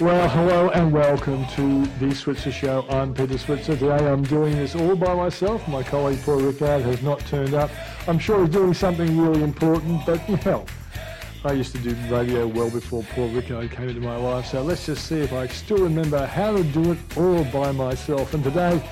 Well, hello and welcome to the Switzer Show. I'm Peter Switzer. Today I'm doing this all by myself. My colleague Paul Rickard has not turned up. I'm sure he's doing something really important, but you know, I used to do radio well before Paul Rickard came into my life, so let's just see if I still remember how to do it all by myself. And today,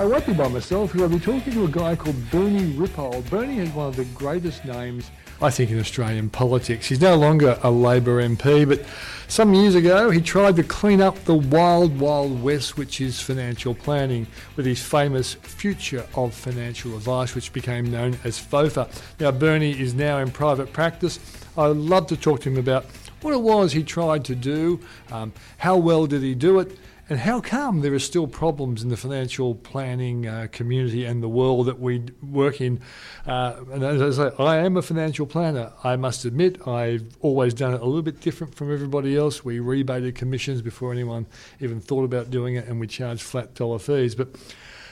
I won't be by myself I'll be talking to a guy called Bernie Ripoll. Bernie is one of the greatest names, I think, in Australian politics. He's no longer a Labor MP, but some years ago he tried to clean up the wild, wild west, which is financial planning, with his famous Future of Financial Advice, which became known as FOFA. Now, Bernie is now in private practice. I'd love to talk to him about what it was he tried to do, um, how well did he do it, and how come there are still problems in the financial planning uh, community and the world that we work in? Uh, and as I say, I am a financial planner. I must admit, I've always done it a little bit different from everybody else. We rebated commissions before anyone even thought about doing it, and we charge flat dollar fees. But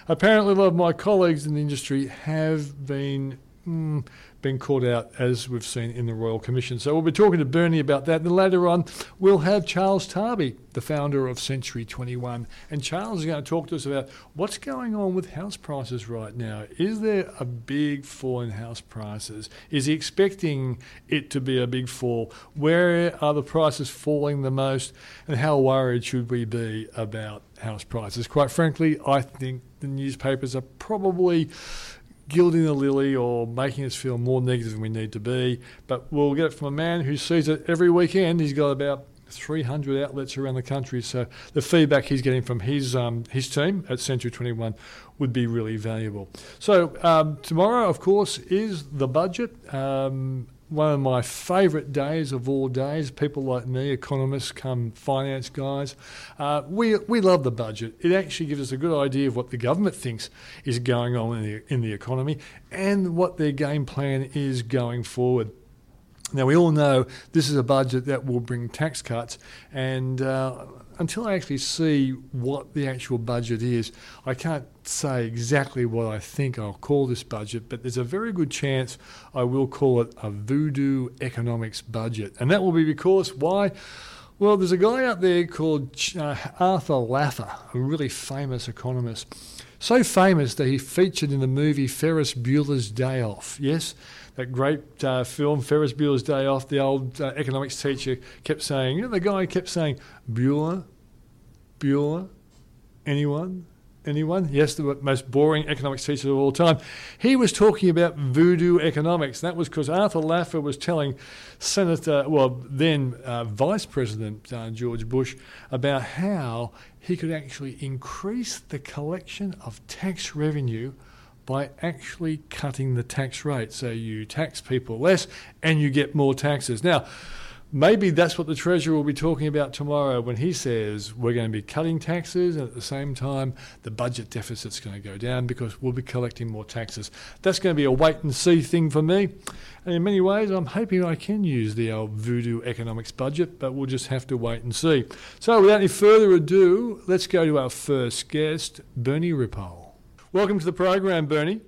apparently, a lot of my colleagues in the industry have been. Mm, been caught out, as we've seen in the Royal Commission. So we'll be talking to Bernie about that. And later on, we'll have Charles Tarbey, the founder of Century 21. And Charles is going to talk to us about what's going on with house prices right now. Is there a big fall in house prices? Is he expecting it to be a big fall? Where are the prices falling the most? And how worried should we be about house prices? Quite frankly, I think the newspapers are probably gilding the lily or making us feel more negative than we need to be. But we'll get it from a man who sees it every weekend. He's got about 300 outlets around the country. So the feedback he's getting from his um, his team at Century 21 would be really valuable. So um, tomorrow, of course, is the budget. Um, one of my favourite days of all days. People like me, economists, come finance guys, uh, we we love the budget. It actually gives us a good idea of what the government thinks is going on in the in the economy and what their game plan is going forward. Now we all know this is a budget that will bring tax cuts and. Uh, until I actually see what the actual budget is, I can't say exactly what I think I'll call this budget, but there's a very good chance I will call it a voodoo economics budget. And that will be because why? Well, there's a guy out there called uh, Arthur Laffer, a really famous economist. So famous that he featured in the movie Ferris Bueller's Day Off. Yes, that great uh, film, Ferris Bueller's Day Off, the old uh, economics teacher kept saying, you know, the guy kept saying, Bueller, Bueller, anyone? Anyone? Yes, the most boring economics teacher of all time. He was talking about voodoo economics. That was because Arthur Laffer was telling Senator, well, then uh, Vice President uh, George Bush, about how he could actually increase the collection of tax revenue by actually cutting the tax rate. So you tax people less and you get more taxes. Now, maybe that's what the Treasurer will be talking about tomorrow when he says we're going to be cutting taxes and at the same time the budget deficit's going to go down because we'll be collecting more taxes. That's going to be a wait and see thing for me. And in many ways, I'm hoping I can use the old voodoo economics budget, but we'll just have to wait and see. So without any further ado, let's go to our first guest, Bernie Ripoll. Welcome to the program, Bernie.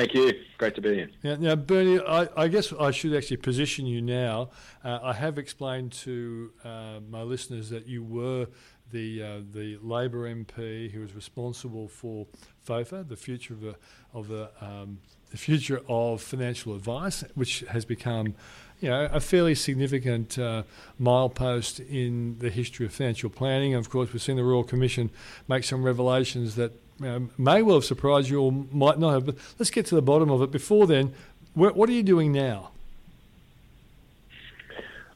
Thank you. Great to be here. Yeah, now, Bernie, I, I, guess I should actually position you now. Uh, I have explained to uh, my listeners that you were the uh, the Labor MP who was responsible for FOFA, the future of the of the um, the future of financial advice, which has become you know, a fairly significant uh, milepost in the history of financial planning. Of course, we've seen the Royal Commission make some revelations that know, may well have surprised you or might not have. But let's get to the bottom of it. Before then, what are you doing now?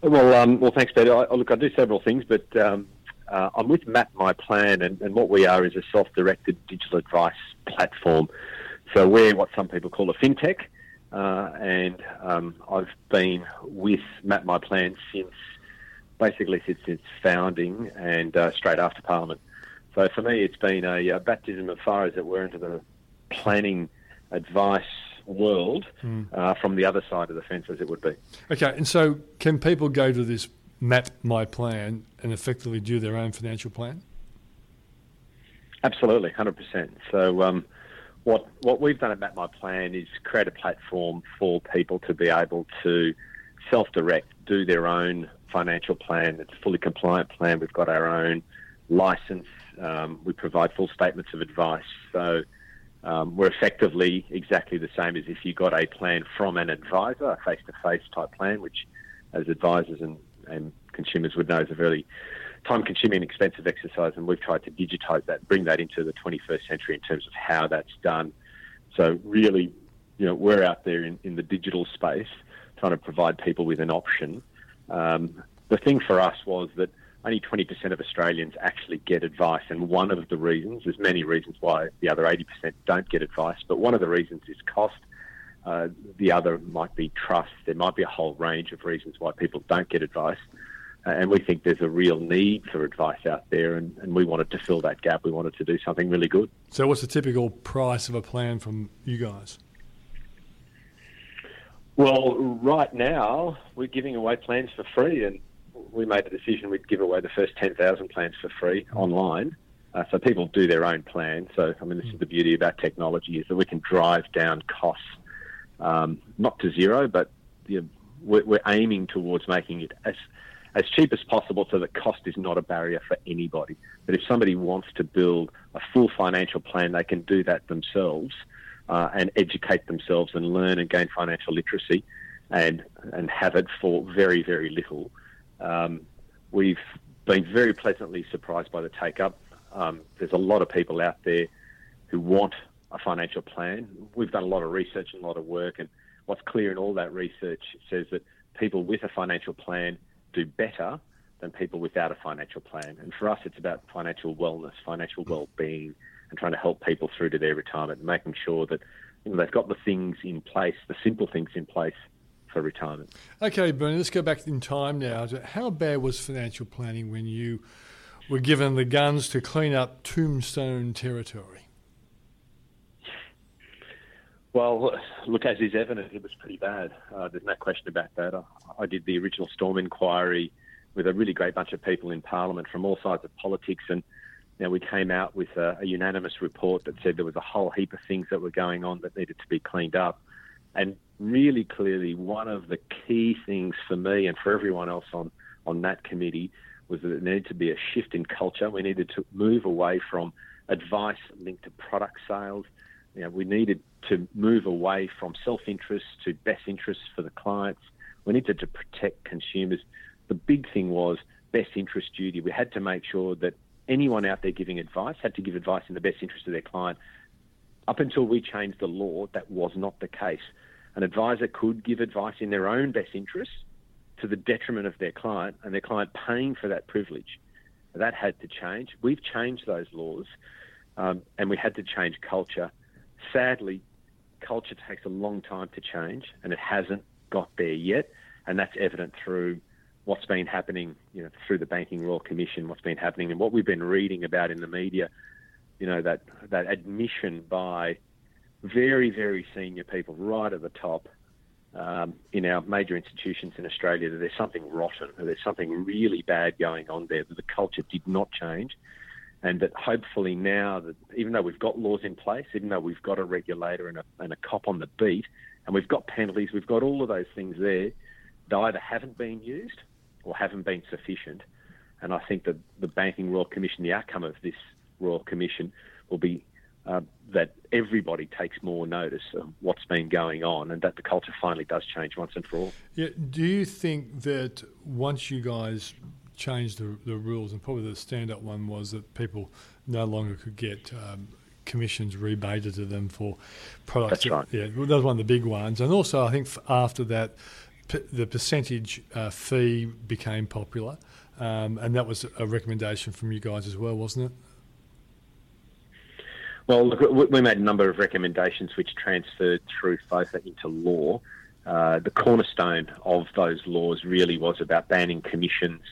Well, um, well, thanks, Peter. I, look, I do several things, but um, uh, I'm with Map My Plan, and, and what we are is a self-directed digital advice platform. So we're what some people call a fintech. uh, and um, I've been with Map My Plan since basically since its founding and uh, straight after Parliament. So for me, it's been a, a, baptism of fire, as it were, into the planning advice world mm. uh, from the other side of the fence, as it would be. Okay, and so can people go to this Map My Plan and effectively do their own financial plan? Absolutely, hundred percent. So. Um, what what we've done at Map My Plan is create a platform for people to be able to self-direct, do their own financial plan. It's a fully compliant plan. We've got our own license. Um, we provide full statements of advice. So um, we're effectively exactly the same as if you got a plan from an advisor, a face-to-face type plan, which, as advisors and, and consumers would know, is a very time-consuming and expensive exercise. And we've tried to digitise that, bring that into the 21st century in terms of how that's done. So really, you know, we're out there in, in the digital space trying to provide people with an option. Um, the thing for us was that only 20% of Australians actually get advice, and one of the reasons, there's many reasons why the other 80% don't get advice, but one of the reasons is cost. Uh, the other might be trust. There might be a whole range of reasons why people don't get advice. Uh, and we think there's a real need for advice out there, and, and we wanted to fill that gap. We wanted to do something really good. So, what's the typical price of a plan from you guys? Well, right now we're giving away plans for free, and we made a decision we'd give away the first 10,000 plans for free online. Uh, so people do their own plan. So, I mean, this is the beauty about technology is that we can drive down costs, um, not to zero, but you know, we're, we're, aiming towards making it as as cheap as possible so that cost is not a barrier for anybody. But if somebody wants to build a full financial plan, they can do that themselves uh, and educate themselves and learn and gain financial literacy and and have it for very very little. Um, we've been very pleasantly surprised by the take up. Um, there's a lot of people out there who want a financial plan. We've done a lot of research and a lot of work, and what's clear in all that research says that people with a financial plan do better than people without a financial plan. And for us, it's about financial wellness, financial well-being, and trying to help people through to their retirement, and making sure that you know, they've got the things in place, the simple things in place for retirement. Okay, Bernie, let's go back in time now. How bad was financial planning when you were given the guns to clean up tombstone territory? Well, look, as is evident, it was pretty bad. Uh, there's no question about that. I, I, did the original Storm inquiry with a really great bunch of people in Parliament from all sides of politics, and you know, we came out with a, a, unanimous report that said there was a whole heap of things that were going on that needed to be cleaned up. And really clearly, one of the key things for me and for everyone else on, on that committee was that there needed to be a shift in culture. We needed to move away from advice linked to product sales. You know, we needed to move away from self-interest to best interests for the clients. We needed to protect consumers. The big thing was best interest duty. We had to make sure that anyone out there giving advice had to give advice in the best interest of their client. Up until we changed the law, that was not the case. An advisor could give advice in their own best interest to the detriment of their client and their client paying for that privilege. That had to change. We've changed those laws um, and we had to change culture. Sadly, culture takes a long time to change and it hasn't got there yet. And that's evident through what's been happening, you know, through the Banking Royal Commission, what's been happening, and what we've been reading about in the media. You know that that admission by very very senior people right at the top um, in our major institutions in Australia that there's something rotten, that there's something really bad going on there, that the culture did not change, and that hopefully now that even though we've got laws in place, even though we've got a regulator and a, and a cop on the beat, and we've got penalties, we've got all of those things there, they either haven't been used or haven't been sufficient. And I think that the Banking Royal Commission, the outcome of this Royal Commission, will be uh, that everybody takes more notice of what's been going on and that the culture finally does change once and for all. Yeah. Do you think that once you guys changed the, the rules, and probably the stand up one was that people no longer could get um, commissions rebated to them for products? That's right. Yeah, that was one of the big ones. And also, I think after that, the percentage uh, fee became popular, um, and that was a recommendation from you guys as well, wasn't it? Well, look, we made a number of recommendations which transferred through FOFA into law. Uh, the cornerstone of those laws really was about banning commissions,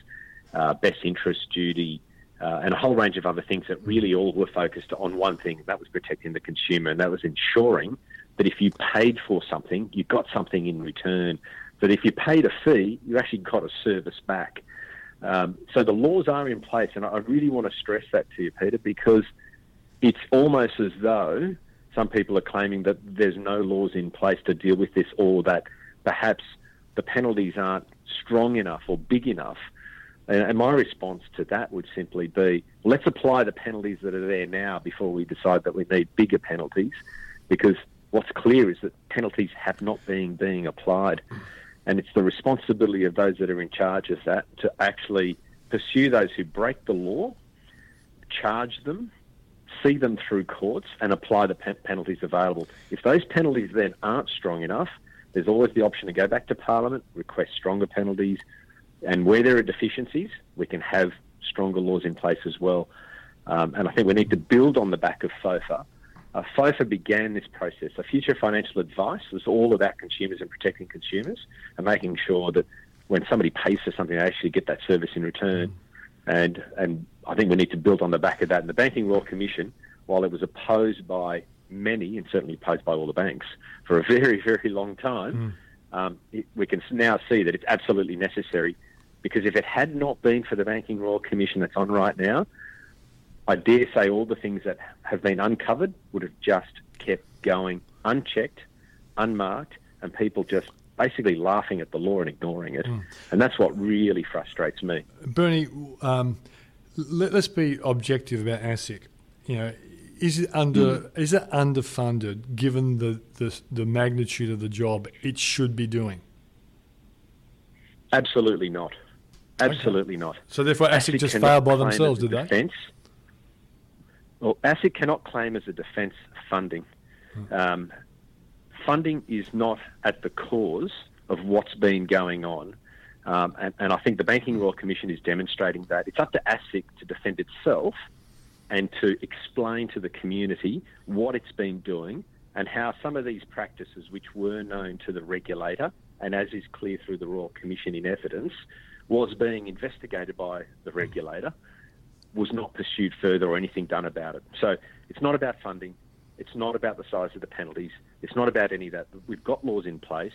uh, best interest duty, uh, and a whole range of other things that really all were focused on one thing, and that was protecting the consumer, and that was ensuring that if you paid for something, you got something in return. That if you paid a fee, you actually got a service back. Um, so the laws are in place, and I really want to stress that to you, Peter, because it's almost as though some people are claiming that there's no laws in place to deal with this, or that perhaps the penalties aren't strong enough or big enough. And my response to that would simply be let's apply the penalties that are there now before we decide that we need bigger penalties, because what's clear is that penalties have not been being applied. And it's the responsibility of those that are in charge of that to actually pursue those who break the law, charge them, see them through courts, and apply the penalties available. If those penalties then aren't strong enough, there's always the option to go back to Parliament, request stronger penalties, and where there are deficiencies, we can have stronger laws in place as well. Um, and I think we need to build on the back of FOFA. Uh, FOFA began this process. The future financial advice was all about consumers and protecting consumers and making sure that when somebody pays for something, they actually get that service in return. And and I think we need to build on the back of that. And the Banking Royal Commission, while it was opposed by many and certainly opposed by all the banks for a very very long time, mm. um, it, we can now see that it's absolutely necessary because if it had not been for the Banking Royal Commission that's on right now, I dare say all the things that have been uncovered would have just kept going unchecked, unmarked, and people just basically laughing at the law and ignoring it. Mm. And that's what really frustrates me. Bernie, um, let, us be objective about ASIC. You know, is it under mm. is it underfunded given the, the the magnitude of the job it should be doing? Absolutely not. Absolutely okay. not. So therefore, ASIC, ASIC just failed by themselves, did they? Defense. Well, ASIC cannot claim as a defence funding. Hmm. Um, funding is not at the cause of what's been going on. Um, and, and, I think the Banking Royal Commission is demonstrating that. It's up to ASIC to defend itself and to explain to the community what it's been doing and how some of these practices, which were known to the regulator, and as is clear through the Royal Commission in evidence, was being investigated by the regulator, was not pursued further or anything done about it. So it's not about funding. It's not about the size of the penalties. It's not about any of that. We've got laws in place.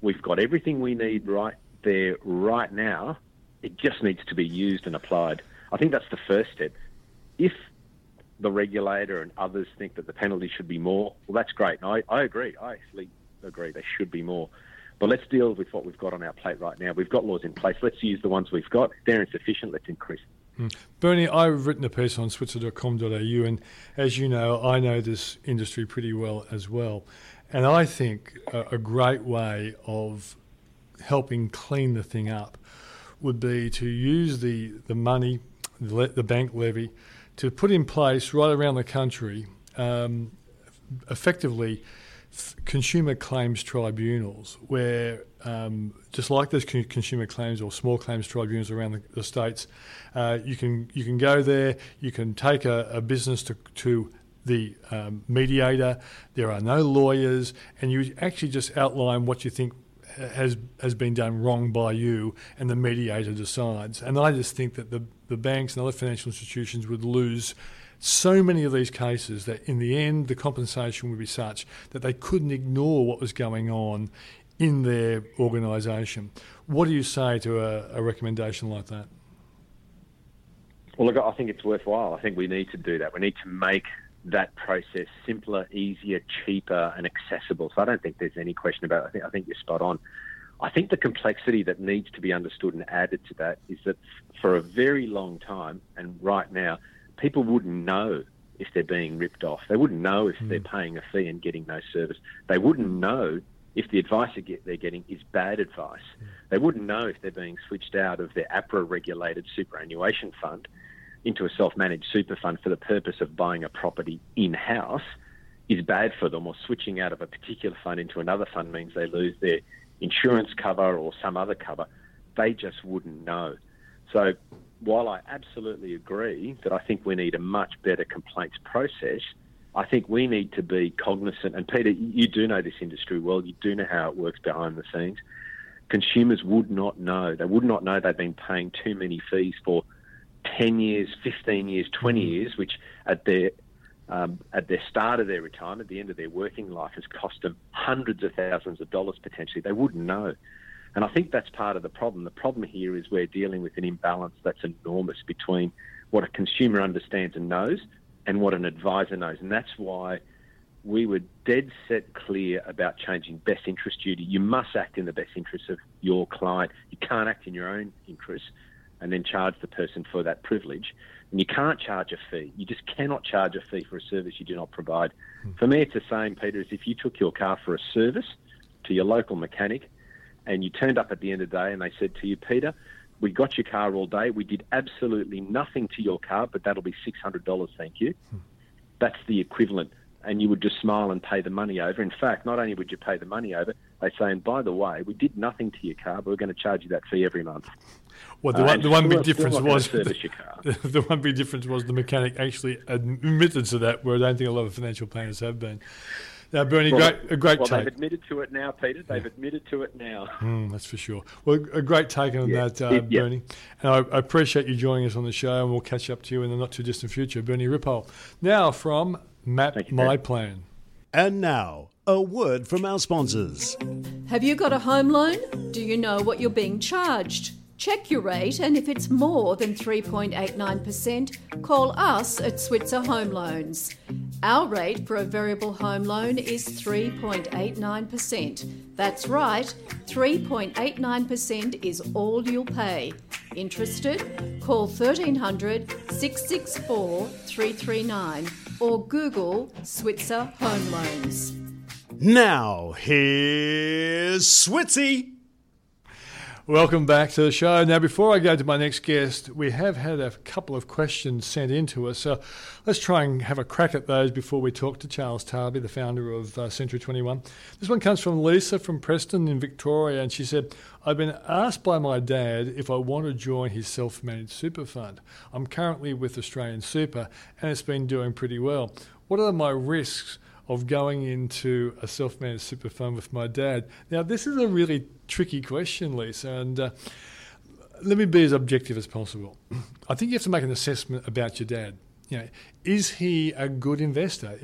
We've got everything we need right there right now. It just needs to be used and applied. I think that's the first step. If the regulator and others think that the penalty should be more, well, that's great. I, I agree. I actually agree they should be more. But let's deal with what we've got on our plate right now. We've got laws in place. Let's use the ones we've got. They're insufficient, let's increase Mm. Bernie, I've written a piece on switzer.com.au, and as you know, I know this industry pretty well as well. And I think a, a great way of helping clean the thing up would be to use the, the money, the, the bank levy, to put in place right around the country um, effectively consumer claims tribunals where um, just like those consumer claims or small claims tribunals around the, the states, uh, you can you can go there. You can take a, a business to, to the um, mediator. There are no lawyers, and you actually just outline what you think has has been done wrong by you, and the mediator decides. And I just think that the the banks and other financial institutions would lose so many of these cases that in the end the compensation would be such that they couldn't ignore what was going on in their organisation. What do you say to a, a, recommendation like that? Well, look, I think it's worthwhile. I think we need to do that. We need to make that process simpler, easier, cheaper, and accessible. So I don't think there's any question about it. I think, I think you're spot on. I think the complexity that needs to be understood and added to that is that for a very long time, and right now, people wouldn't know if they're being ripped off. They wouldn't know if mm. they're paying a fee and getting no service. They wouldn't know if the advice they're getting is bad advice. They wouldn't know if they're being switched out of their APRA regulated superannuation fund into a self managed super fund for the purpose of buying a property in house is bad for them, or switching out of a particular fund into another fund means they lose their insurance cover or some other cover. They just wouldn't know. So while I absolutely agree that I think we need a much better complaints process, I think we need to be cognizant. And Peter, you do know this industry well. You do know how it works behind the scenes. Consumers would not know. They would not know they've been paying too many fees for 10 years, 15 years, 20 Mm-hmm. years, which at their um, at their start of their retirement, at the end of their working life, has cost them hundreds of thousands of dollars potentially. They wouldn't know. And I think that's part of the problem. The problem here is we're dealing with an imbalance that's enormous between what a consumer understands and knows and what an advisor knows. And that's why we were dead set clear about changing best interest duty. You must act in the best interest of your client. You can't act in your own interest and then charge the person for that privilege. And you can't charge a fee. You just cannot charge a fee for a service you do not provide. Hmm. For me, it's the same, Peter, as if you took your car for a service to your local mechanic and you turned up at the end of the day and they said to you, Peter, we got your car all day. We did absolutely nothing to your car, but that'll be $600, thank you. That's the equivalent. And you would just smile and pay the money over. In fact, not only would you pay the money over, they say, and by the way, we did nothing to your car, but we're going to charge you that fee every month. Well, the Uh, one, the one big difference was service your car. the, the one big difference was the mechanic actually admitted to that, where I don't think a lot of financial planners have been. Now, Bernie, Well, great, a great well, take. they've admitted to it now, Peter. They've admitted to it now. Mm, that's for sure. Well, a great take on Yeah. that, uh, It- yeah. Bernie. And I, I appreciate you joining us on the show, and we'll catch up to you in the not too distant future. Bernie Ripoll. Now from Map you, My Barry. Plan. And now, a word from our sponsors. Have you got a home loan? Do you know what you're being charged? Check your rate, and if it's more than 3.89%, call us at Switzer Home Loans. Our rate for a variable home loan is 3.89%. That's right, 3.89% is all you'll pay. Interested? Call 1300 664 339 or Google Switzer Home Loans. Now, here's Switzy. Welcome back to the show. Now, before I go to my next guest, we have had a couple of questions sent in to us. So let's try and have a crack at those before we talk to Charles Tarbey, the founder of uh, Century 21. This one comes from Lisa from Preston in Victoria, and she said, I've been asked by my dad if I want to join his self managed super fund. I'm currently with Australian Super, and it's been doing pretty well. What are my risks? Of going into a self-managed super fund with my dad. Now, this is a really tricky question, Lisa, and uh, let me be as objective as possible. I think you have to make an assessment about your dad. You know, is he a good investor?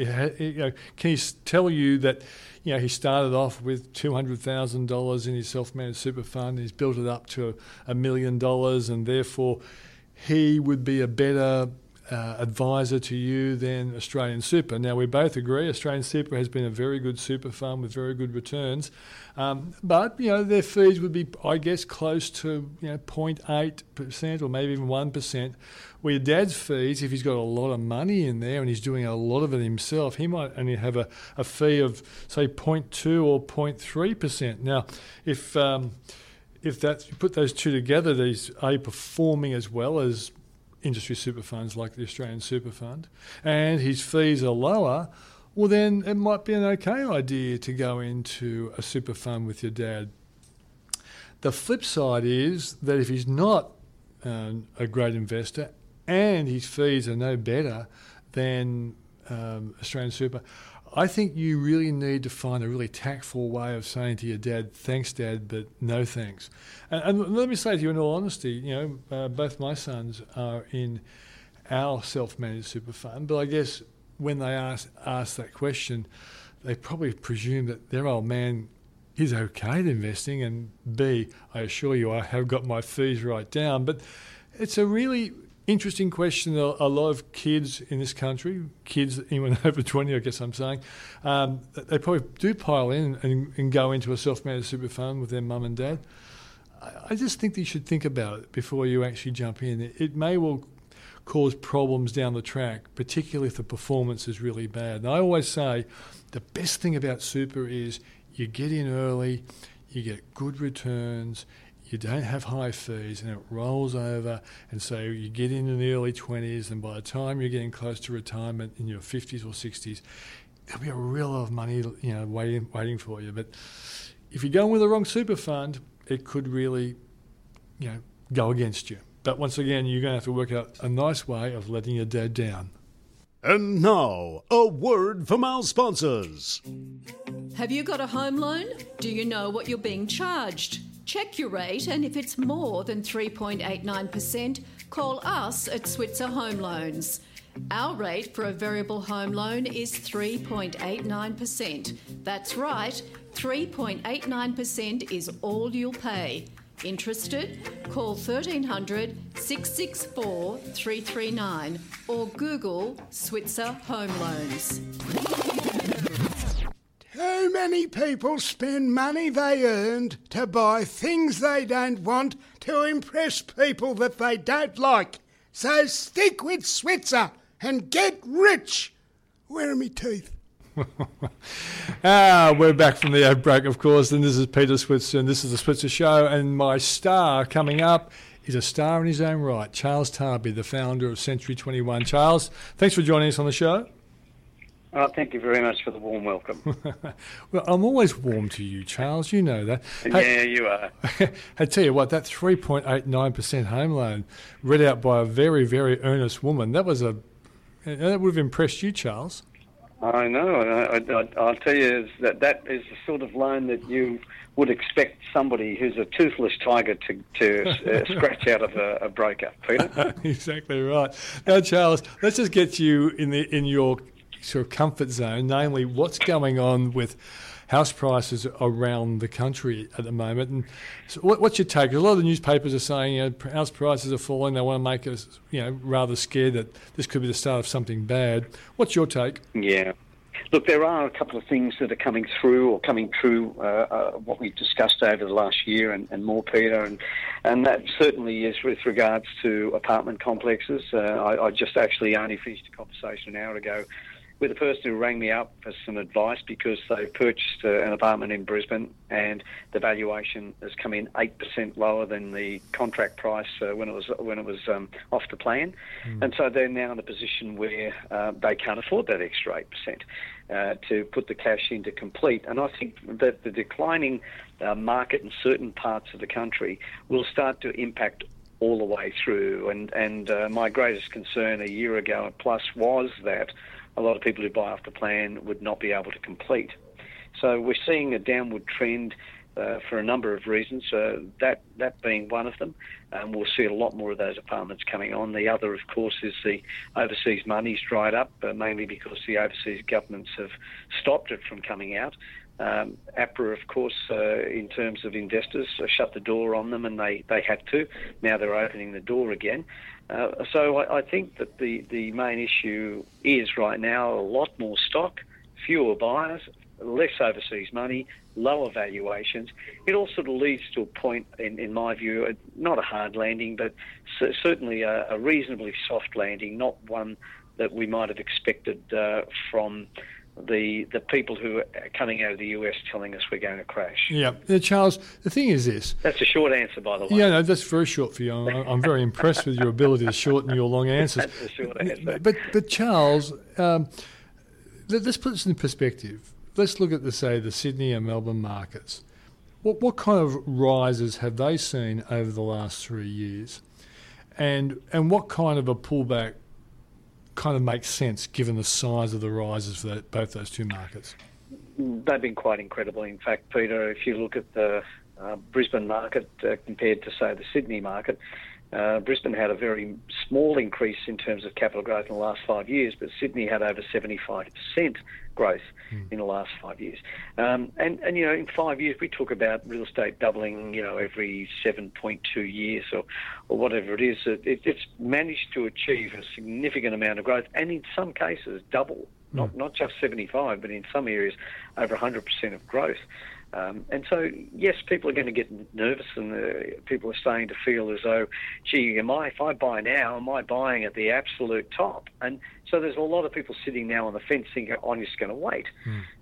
Can he tell you that you know he started off with two hundred thousand dollars in his self-managed super fund, he's built it up to a million dollars, and therefore he would be a better uh, advisor to you than Australian Super. Now, we both agree Australian Super has been a very good super fund with very good returns, um, but you know their fees would be, I guess, close to you know 0.8 percent or maybe even one percent. Where your dad's fees, if he's got a lot of money in there and he's doing a lot of it himself, he might only have a, a fee of say 0.2 or 0.3 percent. Now, if um, if that you put those two together, these are performing as well as industry super funds like the Australian Super Fund, and his fees are lower, well, then it might be an okay idea to go into a super fund with your dad. The flip side is that if he's not um, a great investor and his fees are no better than um, Australian Super, I think you really need to find a really tactful way of saying to your dad, "Thanks, Dad, but no thanks." And, and let me say to you, in all honesty, you know, uh, both my sons are in our self-managed super fund, but I guess when they ask ask that question, they probably presume that their old man is okay at investing, and B, I assure you, I have got my fees right down. But it's a really interesting question. A, lot of kids in this country, kids even over 20, I guess I'm saying, um, they probably do pile in and, and go into a self-managed super fund with their mum and dad. I, I just think that you should think about it before you actually jump in. It, it may well cause problems down the track, particularly if the performance is really bad. And I always say the best thing about super is you get in early, you get good returns, you don't have high fees, and it rolls over. And so you get in in the early 20s, and by the time you're getting close to retirement in your 50s or 60s, there'll be a real lot of money you know, waiting, waiting for you. But if you go in with the wrong super fund, it could really you know, go against you. But once again, you're going to have to work out a nice way of letting your dad down. And now, a word from our sponsors. Have you got a home loan? Do you know what you're being charged? Check your rate, and if it's more than 3.89%, call us at Switzer Home Loans. Our rate for a variable home loan is 3.89%. That's right, 3.89% is all you'll pay. Interested? Call 1300 664 339 or Google Switzer Home Loans. Too many people spend money they earned to buy things they don't want to impress people that they don't like. So stick with Switzer and get rich. Where are my teeth? Ah, we're back from the ad break, of course, and this is Peter Switzer, and this is the Switzer Show, and my star coming up is a star in his own right, Charles Tarbey, the founder of Century 21. Charles, thanks for joining us on the show. Oh, thank you very much for the warm welcome. Well, I'm always warm to you, Charles. You know that. yeah, you are. I tell you what, that 3.89% home loan read out by a very, very earnest woman, that was a. That would have impressed you, Charles. I know. I, I, I'll tell you that that is the sort of loan that you would expect somebody who's a toothless tiger to, to uh, scratch out of a, a broker, Peter. exactly right. Now, Charles, let's just get you in the in your sort of comfort zone, namely what's going on with house prices around the country at the moment. And so what, what's your take? A lot of the newspapers are saying you know, house prices are falling. They want to make us, you know, rather scared that this could be the start of something bad. What's your take? Yeah. Look, there are a couple of things that are coming through or coming true, uh, uh, what we've discussed over the last year and, and more, Peter, and, and that certainly is with regards to apartment complexes. Uh, I, I just actually only finished a conversation an hour ago with a person who rang me up for some advice because they purchased uh, an apartment in Brisbane and the valuation has come in eight percent lower than the contract price uh, when it was when it was um, off the plan, and so they're now in a position where uh, they can't afford that extra eight percent uh, to put the cash in to complete. And I think that the declining uh, market in certain parts of the country will start to impact all the way through. And and uh, my greatest concern a year ago plus was that a lot of people who buy off the plan would not be able to complete. So we're seeing a downward trend uh, for a number of reasons. Uh, that that being one of them, um, we'll see a lot more of those apartments coming on. The other, of course, is the overseas money's dried up, uh, mainly because the overseas governments have stopped it from coming out. Um, APRA, of course, uh, in terms of investors, uh, shut the door on them, and they, they had to. Now they're opening the door again. Uh, so I, I think that the, the main issue is right now a lot more stock, fewer buyers, less overseas money, lower valuations. It all sort of leads to a point, in, in my view, uh, not a hard landing, but certainly a, a reasonably soft landing, not one that we might have expected uh, from the the people who are coming out of the US telling us we're going to crash. Yeah, Now, Charles. The thing is this. That's a short answer, by the way. Yeah, no, that's very short for you. I'm, I'm very impressed with your ability to shorten your long answers. That's a short answer. But but Charles, um, let, us put this in perspective. Let's look at the say the Sydney and Melbourne markets. What what kind of rises have they seen over the last three years, and and what kind of a pullback kind of makes sense given the size of the rises for that, both those two markets? They've been quite incredible. In fact, Peter, if you look at the uh, Brisbane market uh, compared to, say, the Sydney market, uh, Brisbane had a very small increase in terms of capital growth in the last five years, but Sydney had over 75% growth in the last five years. Um, and, and, you know, in five years, we talk about real estate doubling, you know, every 7.2 years or, or whatever it is. It, it's managed to achieve a significant amount of growth and in some cases double. Not, not just 75, but in some areas over 100% of growth. Um, and so, yes, people are going to get nervous, and uh, people are starting to feel as though, gee, am I, if I buy now, am I buying at the absolute top? And so there's a lot of people sitting now on the fence thinking, oh, I'm just going to wait.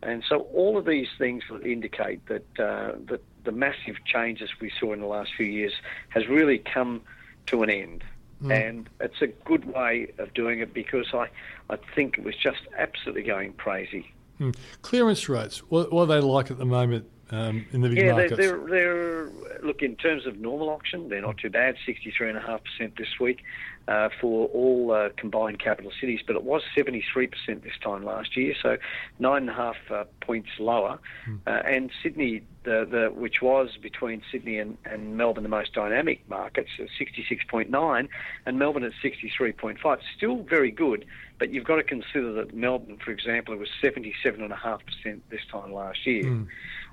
And so all of these things indicate that, uh, that the massive changes we saw in the last few years has really come to an end. And it's a good way of doing it because I, I think it was just absolutely going crazy. Hmm. Clearance rates, what, what are they like at the moment, um, in the big yeah, markets? they're, they're, they're look in terms of normal auction, they're not too bad. Sixty three and a half percent this week uh, for all uh, combined capital cities, but it was seventy three percent this time last year, so nine and a half uh, points lower. Hmm. Uh, and Sydney, the, the which was between Sydney and, and Melbourne the most dynamic markets, sixty six point nine, and Melbourne at sixty three point five. Still very good, but you've got to consider that Melbourne, for example, it was seventy seven and a half percent this time last year. Hmm.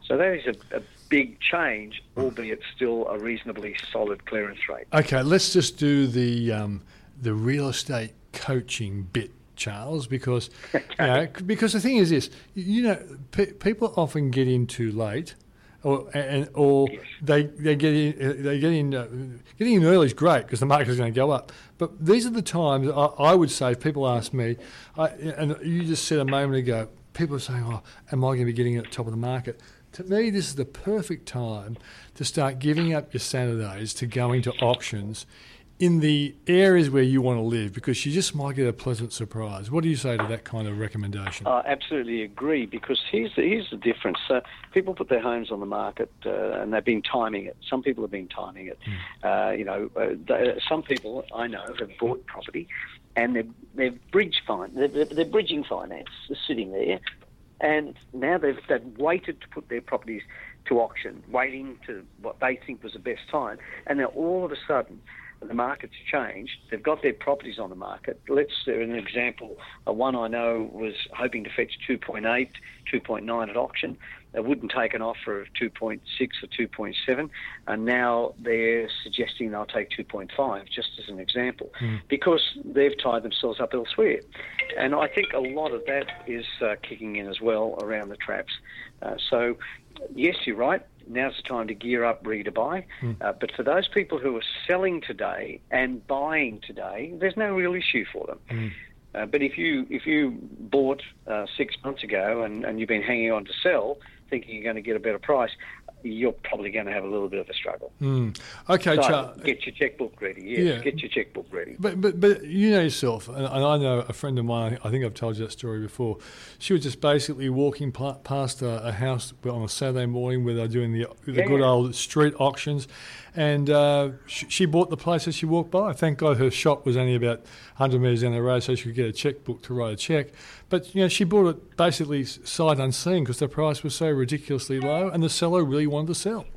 So that is a, a big change, albeit still a reasonably solid clearance rate. Okay, let's just do the um, the real estate coaching bit, Charles, because you know, because the thing is this, you know, pe- people often get in too late. Or, and, or Yes. they they get in they get in uh, getting in early is great because the market is going to go up. But these are the times I, I would say if people ask me, I, and you just said a moment ago, people are saying, "Oh, am I going to be getting at the top of the market?" To me, this is the perfect time to start giving up your Saturdays to going to auctions in the areas where you want to live because you just might get a pleasant surprise. What do you say to that kind of recommendation? I absolutely agree because here's the, here's the difference. Uh, people put their homes on the market uh, and they've been timing it. Some people have been timing it. Uh, you know, uh, they, some people I know have bought property and they're, they're bridge fin- they're, they're, they're bridging finance is sitting there, and now they've they've waited to put their properties to auction, waiting to what they think was the best time, and now all of a sudden the market's changed. They've got their properties on the market. Let's uh, an example. Uh, one I know was hoping to fetch 2.8, 2.9 at auction. They wouldn't take an offer of 2.6 or 2.7, and now they're suggesting they'll take 2.5, just as an example, because they've tied themselves up elsewhere. And I think a lot of that is uh, kicking in as well around the traps. Uh, so, yes, you're right. Now's the time to gear up, ready to buy. Uh, but for those people who are selling today and buying today, there's no real issue for them. Uh, but if you if you bought uh, six months ago and, and you've been hanging on to sell, thinking you're going to get a better price, you're probably going to have a little bit of a struggle. okay, So Charles. get your checkbook ready. Yes, Yeah. get your checkbook ready. But, but but you know yourself, and, and I know a friend of mine. I think I've told you that story before. She was just basically walking pa- past a, a house on a Saturday morning where they're doing the the Yeah, good yeah. old street auctions, and uh, she, she bought the place as she walked by. Thank God her shop was only about 100 metres down the road, so she could get a checkbook to write a check. But you know she bought it basically sight unseen because the price was so ridiculously low, and the seller really wanted to sell.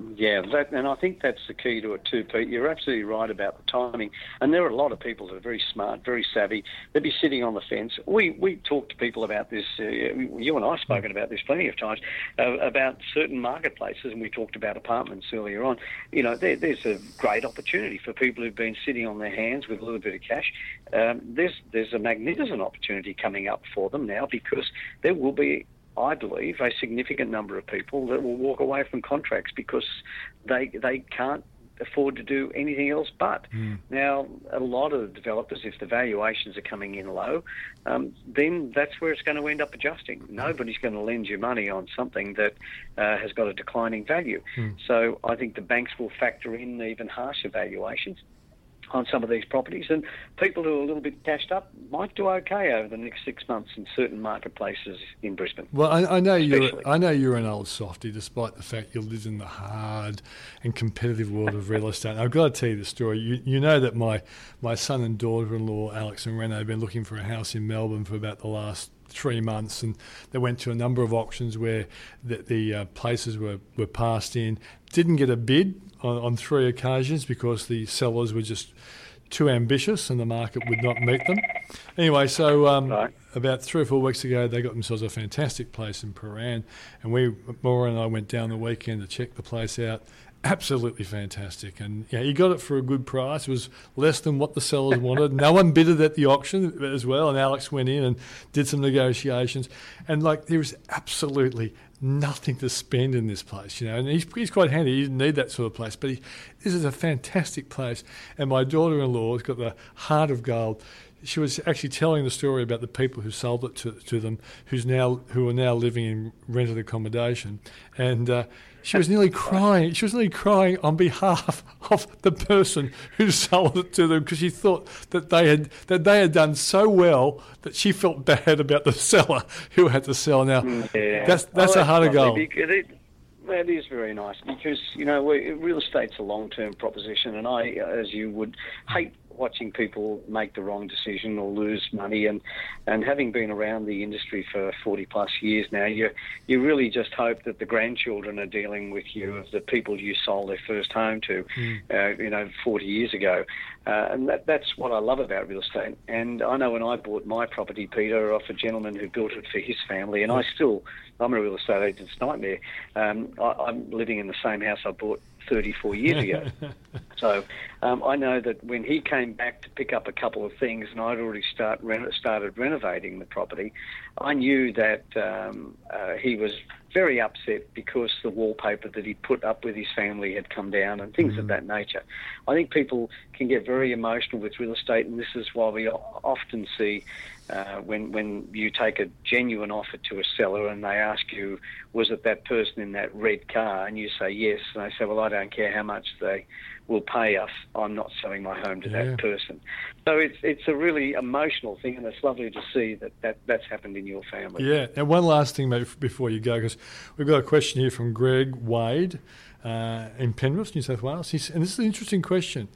Yeah, that, and I think that's the key to it too, Pete. You're absolutely right about the timing. And there are a lot of people that are very smart, very savvy. They'd be sitting on the fence. We we talk to people about this. Uh, you and I have spoken about this plenty of times uh, about certain marketplaces, and we talked about apartments earlier on. You know, there, there's a great opportunity for people who've been sitting on their hands with a little bit of cash. Um, there's there's a magnificent opportunity coming up for them now because there will be I believe, a significant number of people that will walk away from contracts because they they can't afford to do anything else but. Now, a lot of the developers, if the valuations are coming in low, um, then that's where it's going to end up adjusting. Nobody's going to lend you money on something that uh, has got a declining value. So I think the banks will factor in even harsher valuations on some of these properties, and people who are a little bit cashed up might do okay over the next six months in certain marketplaces in Brisbane. Well, I, I know you're I know you're an old softy, despite the fact you live in the hard and competitive world of real estate. And I've got to tell you the story. You, you know that my my son and daughter-in-law, Alex and Reno, have been looking for a house in Melbourne for about the last three months, and they went to a number of auctions where the, the uh, places were were passed in. Didn't get a bid on, on three occasions because the sellers were just too ambitious and the market would not meet them. Anyway, so um, Right. about three or four weeks ago, they got themselves a fantastic place in Prahran, and we, Maura and I, went down the weekend to check the place out. Absolutely fantastic, and yeah, he got it for a good price. It was less than what the sellers wanted. No one bid it at the auction as well, and Alex went in and did some negotiations, and like there was absolutely nothing to spend in this place, you know. And he's, he's quite handy. He didn't need that sort of place, but he, this is a fantastic place. And my daughter-in-law has got the heart of gold. she was actually telling the story about the people who sold it to, to them, who's now who are now living in rented accommodation, and uh, she was nearly crying. She was nearly crying on behalf of the person who sold it to them because she thought that they had that they had done so well that she felt bad about the seller who had to sell. Now, mm, yeah. that's that's oh, a harder goal. That is very nice because you know real estate's a long-term proposition, and I, as you would, hate watching people make the wrong decision or lose money. And, and having been around the industry for 40 plus years now, you, you really just hope that the grandchildren are dealing with you of the people you sold their first home to, mm. uh, you know, 40 years ago. Uh, and that, that's what I love about real estate. And I know when I bought my property, Peter, off a gentleman who built it for his family, and I still, I'm a real estate agent's nightmare. Um, I, I'm living in the same house I bought 34 years ago. so um, I know that when he came back to pick up a couple of things, and I'd already start started renovating the property, I knew that um, uh, he was very upset because the wallpaper that he put up with his family had come down and things mm-hmm. of that nature. I think people can get very emotional with real estate, and this is why we often see uh, when when you take a genuine offer to a seller and they ask you, was it that person in that red car, and you say yes, and they say, well, I don't care how much they will pay us. I'm not selling my home to yeah. that person. So it's it's a really emotional thing, and it's lovely to see that, that that's happened in your family. Yeah. And one last thing, mate, before you go, because we've got a question here from Greg Wade uh, in Penrith, New South Wales. He's, and this is an interesting question.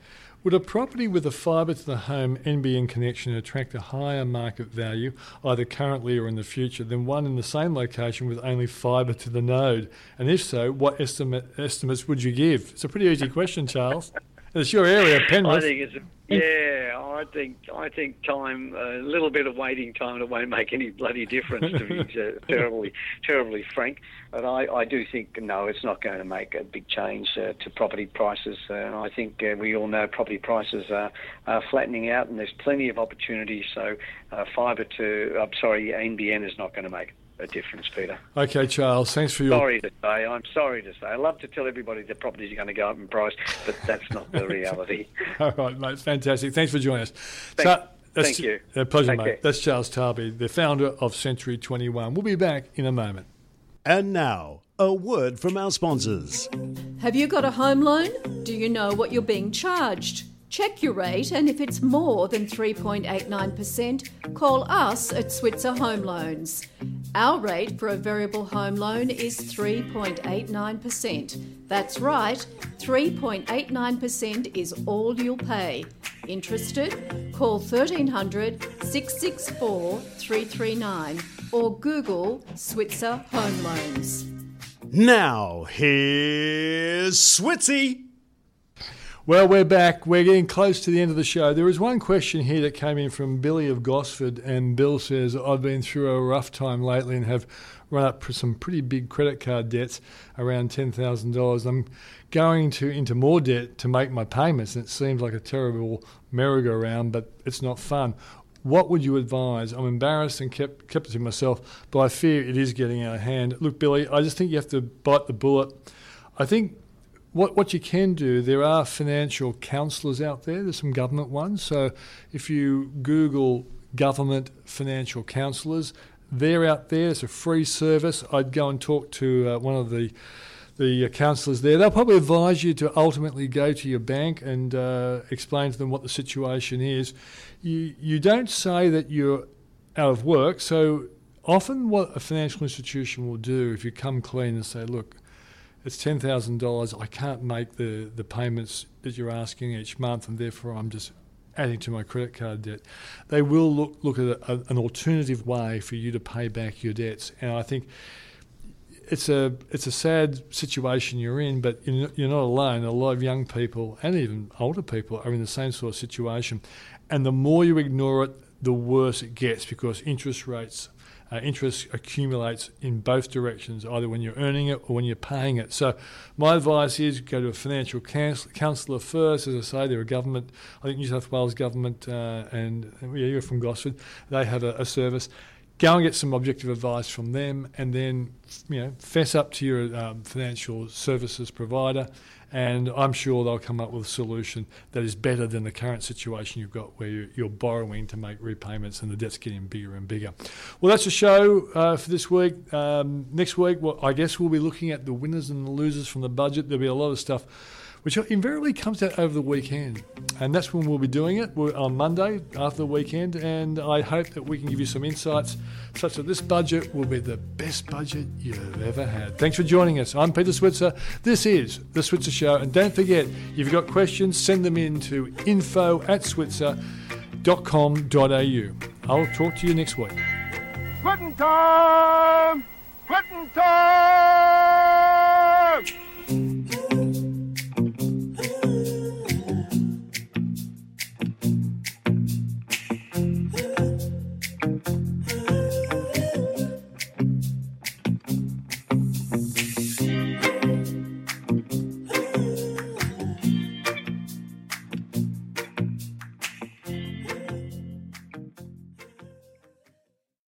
Would a property with a fibre to the home NBN connection attract a higher market value, either currently or in the future, than one in the same location with only fibre to the node? And if so, what estimate, estimates would you give? It's a pretty easy question, Charles. It's your area, Penrith. I think it's yeah. I think I think time, a little bit of waiting time, it won't make any bloody difference. To be uh, terribly, terribly frank, but I, I do think no, it's not going to make a big change uh, to property prices. Uh, I think uh, we all know property prices are, are, flattening out, and there's plenty of opportunity. So, uh, fibre to, I'm sorry, NBN is not going to make a difference, Peter. Okay, Charles. Thanks for your. Sorry to say. I'm sorry to say. I love to tell everybody the properties are going to go up in price, but that's not the reality. All right, mate. Fantastic. Thanks for joining us. Thank, so, thank you. A pleasure, Take mate. Care. That's Charles Tarbey, the founder of Century 21. We'll be back in a moment. And now, a word from our sponsors. Have you got a home loan? Do you know what you're being charged? Check your rate, and if it's more than 3.89%, call us at Switzer Home Loans. Our rate for a variable home loan is 3.89%. That's right, 3.89% is all you'll pay. Interested? Call 1300 664 339 or Google Switzer Home Loans. Now, here's Switzy. Well, we're back. We're getting close to the end of the show. There is one question here that came in from Billy of Gosford, and Bill says, I've been through a rough time lately and have run up some pretty big credit card debts, around $10,000. I'm going to into more debt to make my payments, and it seems like a terrible merry-go-round, but it's not fun. What would you advise? I'm embarrassed and kept, kept it to myself, but I fear it is getting out of hand. Look, Billy, I just think you have to bite the bullet. I think what what you can do, there are financial counsellors out there. There's some government ones. So if you Google government financial counsellors, they're out there. It's a free service. I'd go and talk to uh, one of the the uh, counsellors there. They'll probably advise you to ultimately go to your bank and uh, explain to them what the situation is. You you don't say that you're out of work. So often, what a financial institution will do, if you come clean and say, look it's ten thousand dollars. I can't make the, the payments that you're asking each month, and therefore I'm just adding to my credit card debt. They will look look at a, an alternative way for you to pay back your debts, and I think it's a it's a sad situation you're in, but you're not alone. A lot of young people and even older people are in the same sort of situation, and the more you ignore it, the worse it gets because interest rates uh, interest accumulates in both directions, either when you're earning it or when you're paying it. So, my advice is go to a financial counsellor first. As I say, they're a government, I think New South Wales government, uh, and yeah, you're from Gosford, they have a, a service go and get some objective advice from them, and then you know fess up to your um, financial services provider and I'm sure they'll come up with a solution that is better than the current situation you've got where you're, borrowing to make repayments and the debt's getting bigger and bigger. Well, that's the show uh, for this week. Um, next week, well, I guess we'll be looking at the winners and the losers from the budget. There'll be a lot of stuff which invariably comes out over the weekend. And that's when we'll be doing it We're on Monday after the weekend. And I hope that we can give you some insights such that this budget will be the best budget you've ever had. Thanks for joining us. I'm Peter Switzer. This is The Switzer Show. And don't forget, if you've got questions, send them in to info at switzer.com.au. I'll talk to you next week. Quitting time! Quitting time!